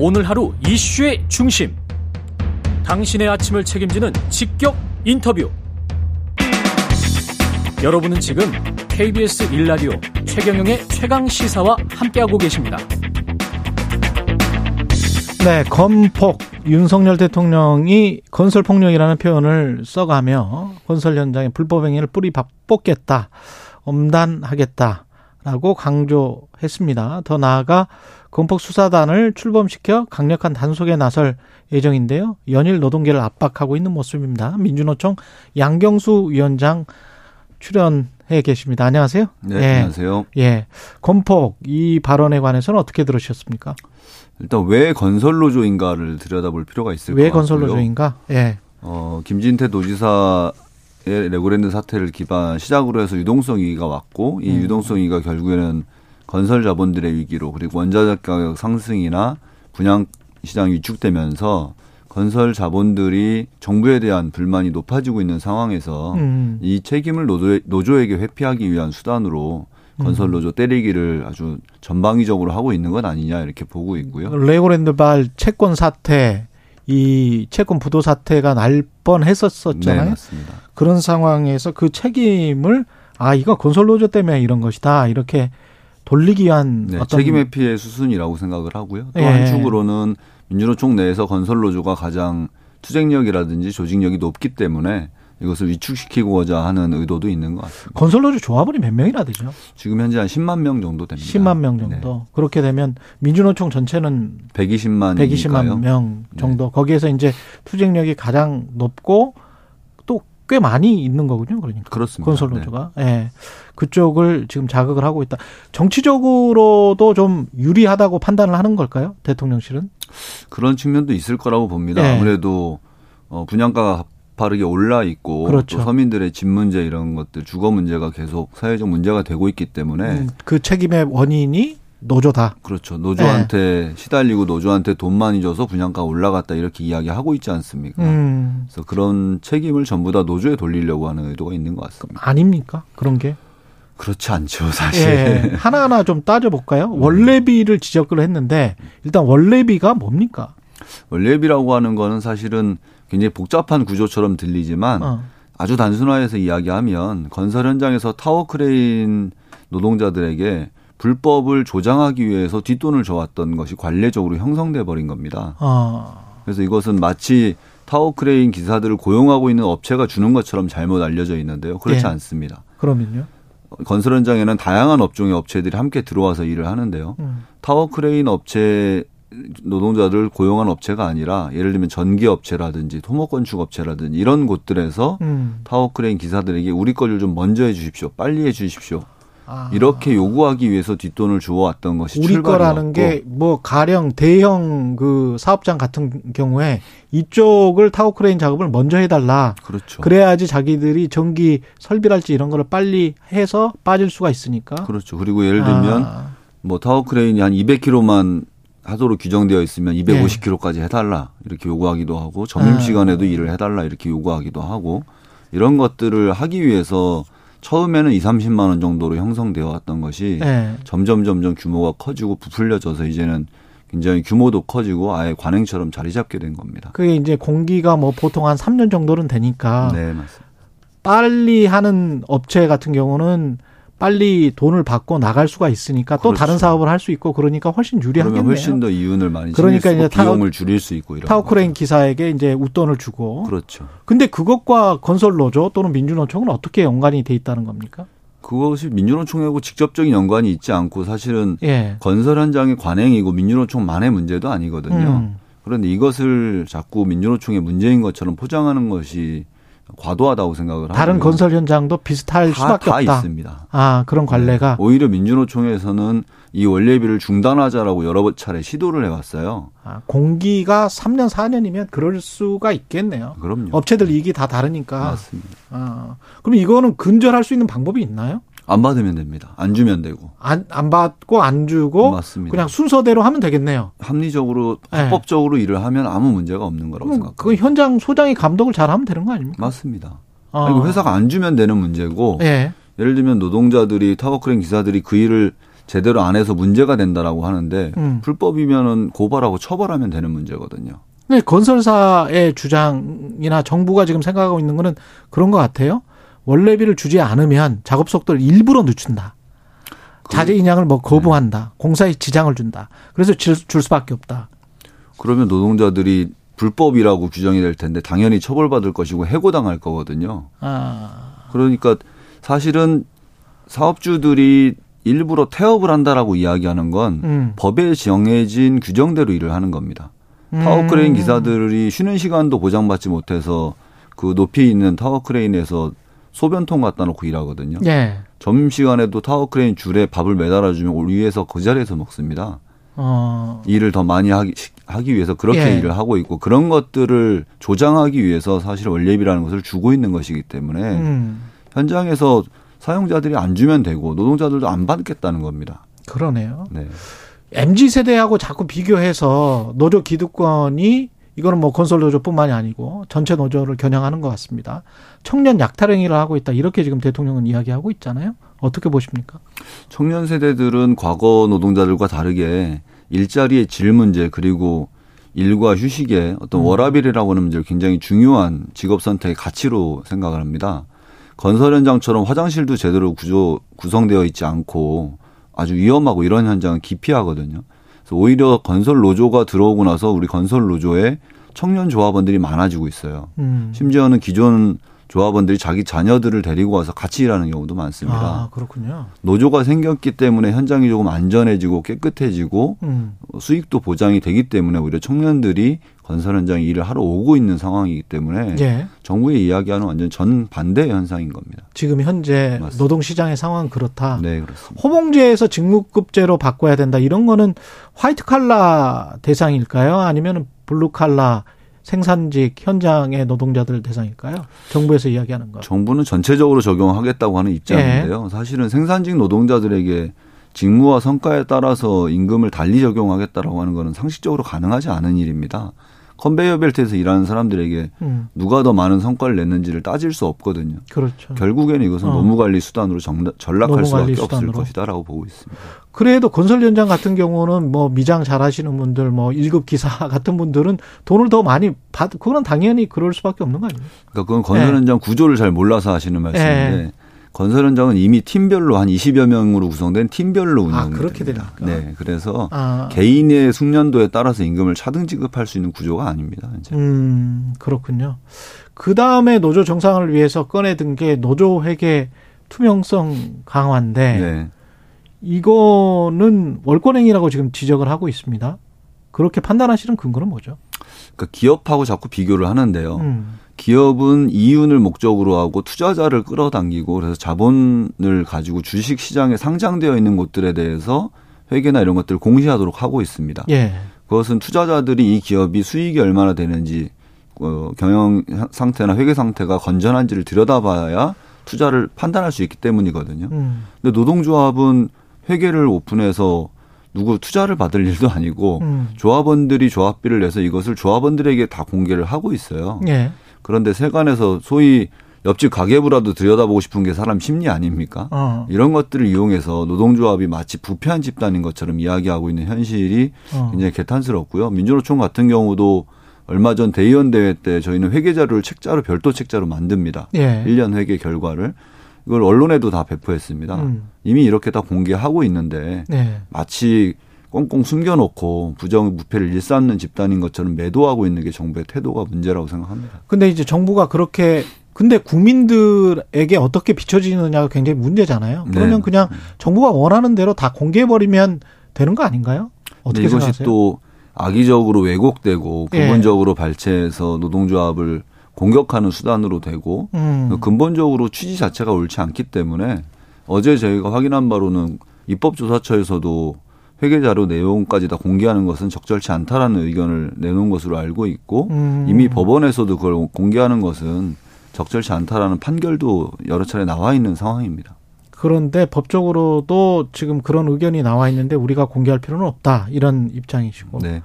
오늘 하루 이슈의 중심. 당신의 아침을 책임지는 직격 인터뷰. 여러분은 지금 KBS 1라디오 최경영의 최강 시사와 함께하고 계십니다. 네, 건폭 윤석열 대통령이 건설 폭력이라는 표현을 써가며 건설 현장의 불법 행위를 뿌리 뽑겠다, 엄단하겠다 라고 강조했습니다. 더 나아가 건폭 수사단을 출범시켜 강력한 단속에 나설 예정인데요. 연일 노동계를 압박하고 있는 모습입니다. 민주노총 양경수 위원장 출연해 계십니다. 안녕하세요. 네, 예. 안녕하세요. 예. 건폭 이 발언에 관해서는 어떻게 들으셨습니까? 일단 왜 건설노조인가를 들여다볼 필요가 있을 것 같고요. 왜 건설노조인가? 예. 어, 김진태 도지사의 레고랜드 사태를 기반 시작으로 해서 유동성 위기가 왔고 이 음. 유동성 위기가 결국에는 건설 자본들의 위기로 그리고 원자재 가격 상승이나 분양 시장이 위축되면서 건설 자본들이 정부에 대한 불만이 높아지고 있는 상황에서 음. 이 책임을 노조, 노조에게 회피하기 위한 수단으로 건설 노조 때리기를 아주 전방위적으로 하고 있는 것 아니냐 이렇게 보고 있고요. 레고랜드발 채권 사태 이 채권 부도 사태가 날 뻔했었었잖아요. 네, 맞습니다. 그런 상황에서 그 책임을 아 이거 건설 노조 때문에 이런 것이다 이렇게 돌리기 위한 네, 어떤 책임 회피의 수순이라고 생각을 하고요. 또 예. 한축으로는 민주노 총 내에서 건설노조가 가장 투쟁력이라든지 조직력이 높기 때문에 이것을 위축시키고자 하는 의도도 있는 것 같습니다. 건설노조 조합원이 몇 명이나 되죠? 지금 현재 한 10만 명 정도 됩니다. 10만 명 정도. 네. 그렇게 되면 민주노총 전체는 120만 120만 명 정도. 네. 거기에서 이제 투쟁력이 가장 높고 꽤 많이 있는 거군요. 그러니까 그렇습니다. 건설노조가 네. 예. 그쪽을 지금 자극을 하고 있다. 정치적으로도 좀 유리하다고 판단을 하는 걸까요? 대통령실은? 그런 측면도 있을 거라고 봅니다. 네. 아무래도 어 분양가가 가파르게 올라 있고 그렇죠. 또 서민들의 집 문제 이런 것들 주거 문제가 계속 사회적 문제가 되고 있기 때문에 음, 그 책임의 원인이 노조다. 그렇죠. 노조한테 네. 시달리고 노조한테 돈 많이 줘서 분양가 올라갔다 이렇게 이야기하고 있지 않습니까? 음. 그래서 그런 책임을 전부 다 노조에 돌리려고 하는 의도가 있는 것 같습니다. 아닙니까? 그런 게? 그렇지 않죠, 사실. 예, 하나하나 좀 따져볼까요? 음. 원래비를 지적을 했는데 일단 원래비가 뭡니까? 원래비라고 하는 거는 사실은 굉장히 복잡한 구조처럼 들리지만 어. 아주 단순화해서 이야기하면 건설 현장에서 타워 크레인 노동자들에게 불법을 조장하기 위해서 뒷돈을 줘왔던 것이 관례적으로 형성돼 버린 겁니다. 아. 그래서 이것은 마치 타워 크레인 기사들을 고용하고 있는 업체가 주는 것처럼 잘못 알려져 있는데요. 그렇지 예. 않습니다. 그러면요? 건설 현장에는 다양한 업종의 업체들이 함께 들어와서 일을 하는데요. 음. 타워 크레인 업체 노동자들 고용한 업체가 아니라 예를 들면 전기 업체라든지 토목 건축 업체라든지 이런 곳들에서 음. 타워 크레인 기사들에게 우리 거를 좀 먼저 해 주십시오. 빨리 해 주십시오. 아. 이렇게 요구하기 위해서 뒷돈을 주어왔던 것이 우리 거라는 게 뭐 가령 대형 그 사업장 같은 경우에 이쪽을 타워 크레인 작업을 먼저 해달라. 그렇죠. 그래야지 자기들이 전기 설비랄지 이런 거를 빨리 해서 빠질 수가 있으니까. 그렇죠. 그리고 예를 들면 아. 뭐 타워 크레인이 한 200킬로만 하도록 규정되어 있으면 250킬로까지 해달라 이렇게 요구하기도 하고 점심 시간에도 아. 일을 해달라 이렇게 요구하기도 하고 이런 것들을 하기 위해서 처음에는 2, 30만 원 정도로 형성되어 왔던 것이 네. 점점 점점 규모가 커지고 부풀려져서 이제는 굉장히 규모도 커지고 아예 관행처럼 자리 잡게 된 겁니다. 그게 이제 공기가 뭐 보통 한 3년 정도는 되니까 네, 맞습니다. 빨리 하는 업체 같은 경우는 빨리 돈을 받고 나갈 수가 있으니까 또 그렇죠. 다른 사업을 할 수 있고 그러니까 훨씬 유리하겠네요. 훨씬 더 이윤을 많이 그러니까 이제 비용을 줄일 수 있고 이런 타워크레인 기사에게 이제 웃돈을 주고 그렇죠. 근데 그것과 건설 노조 또는 민주노총은 어떻게 연관이 돼 있다는 겁니까? 그것이 민주노총하고 직접적인 연관이 있지 않고 사실은 예. 건설 현장의 관행이고 민주노총만의 문제도 아니거든요. 음. 그런데 이것을 자꾸 민주노총의 문제인 것처럼 포장하는 것이 과도하다고 생각을 다른 하고요. 건설 현장도 비슷할 다, 수밖에 다 없다. 있습니다. 아 그런 네. 관례가 네. 오히려 민주노총에서는 이 원래비를 중단하자라고 여러 차례 시도를 해왔어요. 아, 공기가 3년 4년이면 그럴 수가 있겠네요. 그럼요. 업체들 이익이 다 다르니까. 맞습니다. 아, 그럼 이거는 근절할 수 있는 방법이 있나요? 안 받으면 됩니다. 안 주면 되고. 안, 안 받고 안 주고 맞습니다. 그냥 순서대로 하면 되겠네요. 합리적으로 네. 합법적으로 일을 하면 아무 문제가 없는 거라고 생각합니다. 그 현장 소장이 감독을 잘 하면 되는 거 아닙니까? 맞습니다. 아. 아니, 회사가 안 주면 되는 문제고 네. 예를 들면 노동자들이 타워크레인 기사들이 그 일을 제대로 안 해서 문제가 된다라고 하는데 음. 불법이면은 고발하고 처벌하면 되는 문제거든요. 네, 건설사의 주장이나 정부가 지금 생각하고 있는 거는 그런 것 같아요. 원래비를 주지 않으면 작업 속도를 일부러 늦춘다. 자재 인양을 뭐 거부한다. 공사에 지장을 준다. 그래서 줄, 줄 수밖에 없다. 그러면 노동자들이 불법이라고 규정이 될 텐데 당연히 처벌받을 것이고 해고당할 거거든요. 아, 그러니까 사실은 사업주들이 일부러 태업을 한다라고 이야기하는 건 음. 법에 정해진 규정대로 일을 하는 겁니다. 음. 타워크레인 기사들이 쉬는 시간도 보장받지 못해서 그 높이 있는 타워크레인에서 소변통 갖다 놓고 일하거든요. 예. 점심시간에도 타워크레인 줄에 밥을 매달아주면 위에서 그 자리에서 먹습니다. 어, 일을 더 많이 하기, 하기 위해서 그렇게 예. 일을 하고 있고 그런 것들을 조장하기 위해서 사실 월례비라는 것을 주고 있는 것이기 때문에 음, 현장에서 사용자들이 안 주면 되고 노동자들도 안 받겠다는 겁니다. 그러네요. 네. MZ 세대하고 자꾸 비교해서 노조 기득권이 이거는 뭐 건설 노조뿐만이 아니고 전체 노조를 겨냥하는 것 같습니다. 청년 약탈 행위를 하고 있다 이렇게 지금 대통령은 이야기하고 있잖아요. 어떻게 보십니까? 청년 세대들은 과거 노동자들과 다르게 일자리의 질 문제 그리고 일과 휴식의 어떤 음. 워라밸이라고 하는 문제를 굉장히 중요한 직업 선택의 가치로 생각을 합니다. 건설 현장처럼 화장실도 제대로 구조 구성되어 있지 않고 아주 위험하고 이런 현장은 기피하거든요. 오히려 건설 노조가 들어오고 나서 우리 건설 노조에 청년 조합원들이 많아지고 있어요. 음. 심지어는 기존 조합원들이 자기 자녀들을 데리고 와서 같이 일하는 경우도 많습니다. 아 그렇군요. 노조가 생겼기 때문에 현장이 조금 안전해지고 깨끗해지고 음. 수익도 보장이 되기 때문에 오히려 청년들이 건설 현장에 일을 하러 오고 있는 상황이기 때문에 예. 정부의 이야기하는 완전 전 반대 현상인 겁니다. 지금 현재. 노동 시장의 상황은 그렇다. 네, 그렇습니다. 호봉제에서 직무급제로 바꿔야 된다. 이런 거는 화이트 칼라 대상일까요? 아니면 블루 칼라 생산직 현장의 노동자들 대상일까요? 정부에서 이야기하는 거. 정부는 전체적으로 적용하겠다고 하는 입장인데요. 예. 사실은 생산직 노동자들에게 직무와 성과에 따라서 임금을 달리 적용하겠다라고 하는 것은 상식적으로 가능하지 않은 일입니다. 컨베이어 벨트에서 일하는 사람들에게 음, 누가 더 많은 성과를 냈는지를 따질 수 없거든요. 그렇죠. 결국에는 이것은 어. 노무관리 수단으로 정- 전락할 수밖에 수단으로. 없을 것이다라고 보고 있습니다. 그래도 건설 현장 같은 경우는 뭐 미장 잘하시는 분들, 뭐 일급 기사 같은 분들은 돈을 더 많이 받. 그건 당연히 그럴 수밖에 없는 거 아니에요? 그러니까 그건 건설 예. 현장 구조를 잘 몰라서 하시는 말씀인데 건설 현장은 이미 팀별로 한 20여 명으로 구성된 팀별로 운영이 아, 그렇게 됩니다. 됩니까? 네, 그래서 아, 개인의 숙련도에 따라서 임금을 차등 지급할 수 있는 구조가 아닙니다. 이제. 음, 그렇군요. 그 다음에 노조 정상을 위해서 꺼내든 게 노조 회계 투명성 강화인데 네. 이거는 월권행위라고 지금 지적을 하고 있습니다. 그렇게 판단하시는 근거는 뭐죠? 그러니까 기업하고 자꾸 비교를 하는데요. 음, 기업은 이윤을 목적으로 하고 투자자를 끌어당기고 그래서 자본을 가지고 주식 시장에 상장되어 있는 곳들에 대해서 회계나 이런 것들을 공시하도록 하고 있습니다. 예, 그것은 투자자들이 이 기업이 수익이 얼마나 되는지 어, 경영 상태나 회계 상태가 건전한지를 들여다봐야 투자를 판단할 수 있기 때문이거든요. 음, 근데 노동조합은 회계를 오픈해서 누구 투자를 받을 일도 아니고 음, 조합원들이 조합비를 내서 이것을 조합원들에게 다 공개를 하고 있어요. 예, 그런데 세관에서 소위 옆집 가계부라도 들여다보고 싶은 게 사람 심리 아닙니까? 어, 이런 것들을 이용해서 노동조합이 마치 부패한 집단인 것처럼 이야기하고 있는 현실이 어, 굉장히 개탄스럽고요. 민주노총 같은 경우도 얼마 전 대의원 대회 때 저희는 회계 자료를 책자로 별도 책자로 만듭니다. 예, 1년 회계 결과를 이걸 언론에도 다 배포했습니다. 음, 이미 이렇게 다 공개하고 있는데 네, 마치 꽁꽁 숨겨놓고 부정 부패를 일삼는 집단인 것처럼 매도하고 있는 게 정부의 태도가 문제라고 생각합니다. 근데 이제 정부가 그렇게 근데 국민들에게 어떻게 비춰지느냐가 굉장히 문제잖아요. 그러면 네. 그냥 정부가 원하는 대로 다 공개해 버리면 되는 거 아닌가요? 어떻게 이것이 생각하세요? 또 악의적으로 왜곡되고 예. 부분적으로 발췌해서 노동조합을 공격하는 수단으로 되고 음, 근본적으로 취지 자체가 옳지 않기 때문에 어제 저희가 확인한 바로는 입법조사처에서도 회계 자료 내용까지 다 공개하는 것은 적절치 않다라는 의견을 내놓은 것으로 알고 있고 음. 이미 법원에서도 그걸 공개하는 것은 적절치 않다라는 판결도 여러 차례 나와 있는 상황입니다. 그런데 법적으로도 지금 그런 의견이 나와 있는데 우리가 공개할 필요는 없다 이런 입장이시고 네.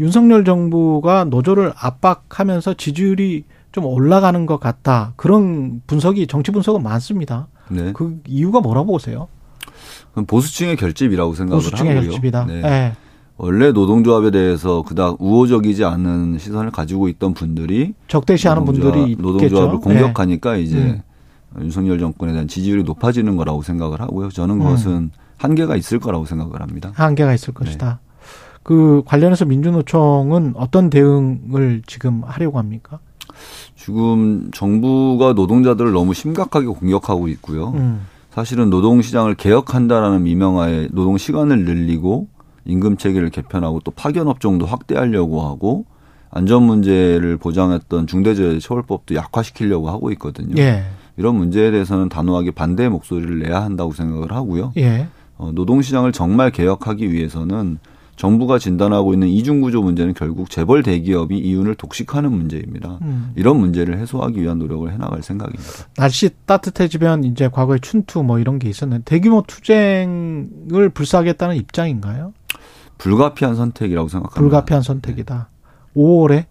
윤석열 정부가 노조를 압박하면서 지지율이 좀 올라가는 것 같다 그런 분석이 정치 분석은 많습니다. 네. 그 이유가 뭐라고 보세요? 보수층의 결집이라고 생각을 보수층의 하고요. 결집이다. 네. 예. 원래 노동조합에 대해서 그닥 우호적이지 않은 시선을 가지고 있던 분들이 적대시하는 노동조합- 분들이 있겠죠. 노동조합을 예. 공격하니까 이제 음. 윤석열 정권에 대한 지지율이 높아지는 거라고 생각을 하고요. 저는 그것은 한계가 있을 거라고 생각을 합니다. 한계가 있을 것이다. 그 관련해서 민주노총은 어떤 대응을 지금 하려고 합니까? 지금 정부가 노동자들을 너무 심각하게 공격하고 있고요. 음. 사실은 노동시장을 개혁한다라는 미명하에 노동 시간을 늘리고 임금 체계를 개편하고 또 파견 업종도 확대하려고 하고 안전 문제를 보장했던 중대재해처벌법도 약화시키려고 하고 있거든요. 예. 이런 문제에 대해서는 단호하게 반대의 목소리를 내야 한다고 생각을 하고요. 예. 어, 노동시장을 정말 개혁하기 위해서는 정부가 진단하고 있는 이중구조 문제는 결국 재벌 대기업이 이윤을 독식하는 문제입니다. 음. 이런 문제를 해소하기 위한 노력을 해나갈 생각입니다. 날씨 따뜻해지면 이제 과거에 춘투 뭐 이런 게 있었는데 대규모 투쟁을 불사하겠다는 입장인가요? 불가피한 선택이라고 생각합니다. 불가피한 선택이다. 5월에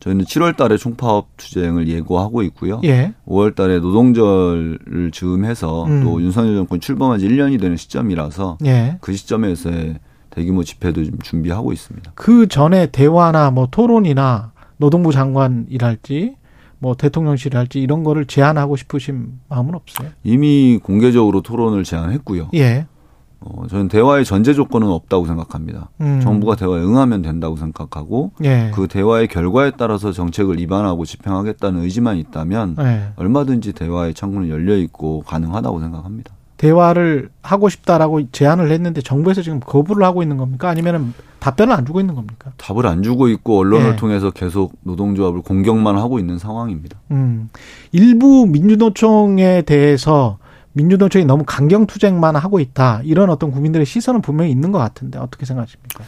저희는 7월 달에 총파업 투쟁을 예고하고 있고요. 예. 5월 달에 노동절을 즈음해서 음. 또 윤석열 정권 출범한 지 1년이 되는 시점이라서 예. 그 시점에서의 대규모 집회도 좀 준비하고 있습니다. 그 전에 대화나 뭐 토론이나 노동부 장관이랄지 뭐 대통령실이랄지 이런 거를 제안하고 싶으신 마음은 없어요? 이미 공개적으로 토론을 제안했고요. 예. 어, 저는 대화의 전제 조건은 없다고 생각합니다. 음. 정부가 대화에 응하면 된다고 생각하고 예. 그 대화의 결과에 따라서 정책을 입안하고 집행하겠다는 의지만 있다면 예. 얼마든지 대화의 창구는 열려 있고 가능하다고 생각합니다. 대화를 하고 싶다라고 제안을 했는데 정부에서 지금 거부를 하고 있는 겁니까? 아니면은 답변을 안 주고 있는 겁니까? 답을 안 주고 있고 언론을 예. 통해서 계속 노동조합을 공격만 하고 있는 상황입니다. 음. 일부 민주노총에 대해서 민주노총이 너무 강경 투쟁만 하고 있다. 이런 어떤 국민들의 시선은 분명히 있는 것 같은데 어떻게 생각하십니까?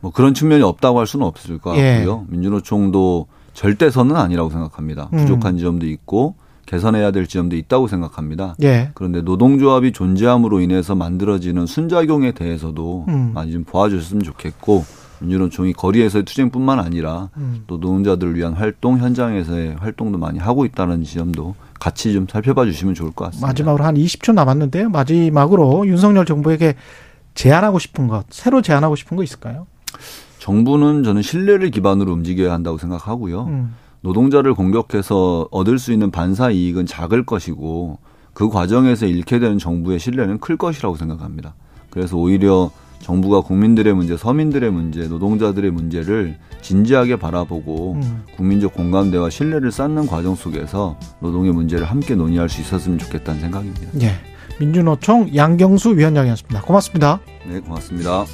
뭐 그런 측면이 없다고 할 수는 없을 것 예. 같고요. 민주노총도 절대선은 아니라고 생각합니다. 음. 부족한 지점도 있고 개선해야 될 지점도 있다고 생각합니다. 예. 그런데 노동조합이 존재함으로 인해서 만들어지는 순작용에 대해서도 음. 많이 좀 보아줬으면 좋겠고 민주노총이 거리에서의 투쟁뿐만 아니라 음. 또 노동자들을 위한 활동 현장에서의 활동도 많이 하고 있다는 지점도 같이 좀 살펴봐 주시면 좋을 것 같습니다. 마지막으로 한 20초 남았는데요. 마지막으로 윤석열 정부에게 제안하고 싶은 것, 새로 제안하고 싶은 거 있을까요? 정부는 저는 신뢰를 기반으로 움직여야 한다고 생각하고요. 음. 노동자를 공격해서 얻을 수 있는 반사 이익은 작을 것이고 그 과정에서 잃게 되는 정부의 신뢰는 클 것이라고 생각합니다. 그래서 오히려 정부가 국민들의 문제, 서민들의 문제, 노동자들의 문제를 진지하게 바라보고 음. 국민적 공감대와 신뢰를 쌓는 과정 속에서 노동의 문제를 함께 논의할 수 있었으면 좋겠다는 생각입니다. 예. 민주노총 양경수 위원장이었습니다. 고맙습니다. 네, 고맙습니다.